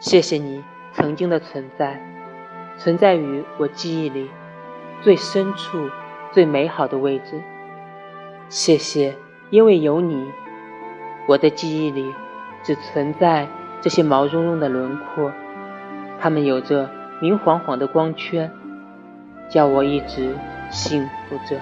谢谢你曾经的存在存在于我记忆里最深处最美好的位置。谢谢因为有你我的记忆里只存在这些毛茸茸的轮廓它们有着明晃晃的光圈叫我一直幸福着。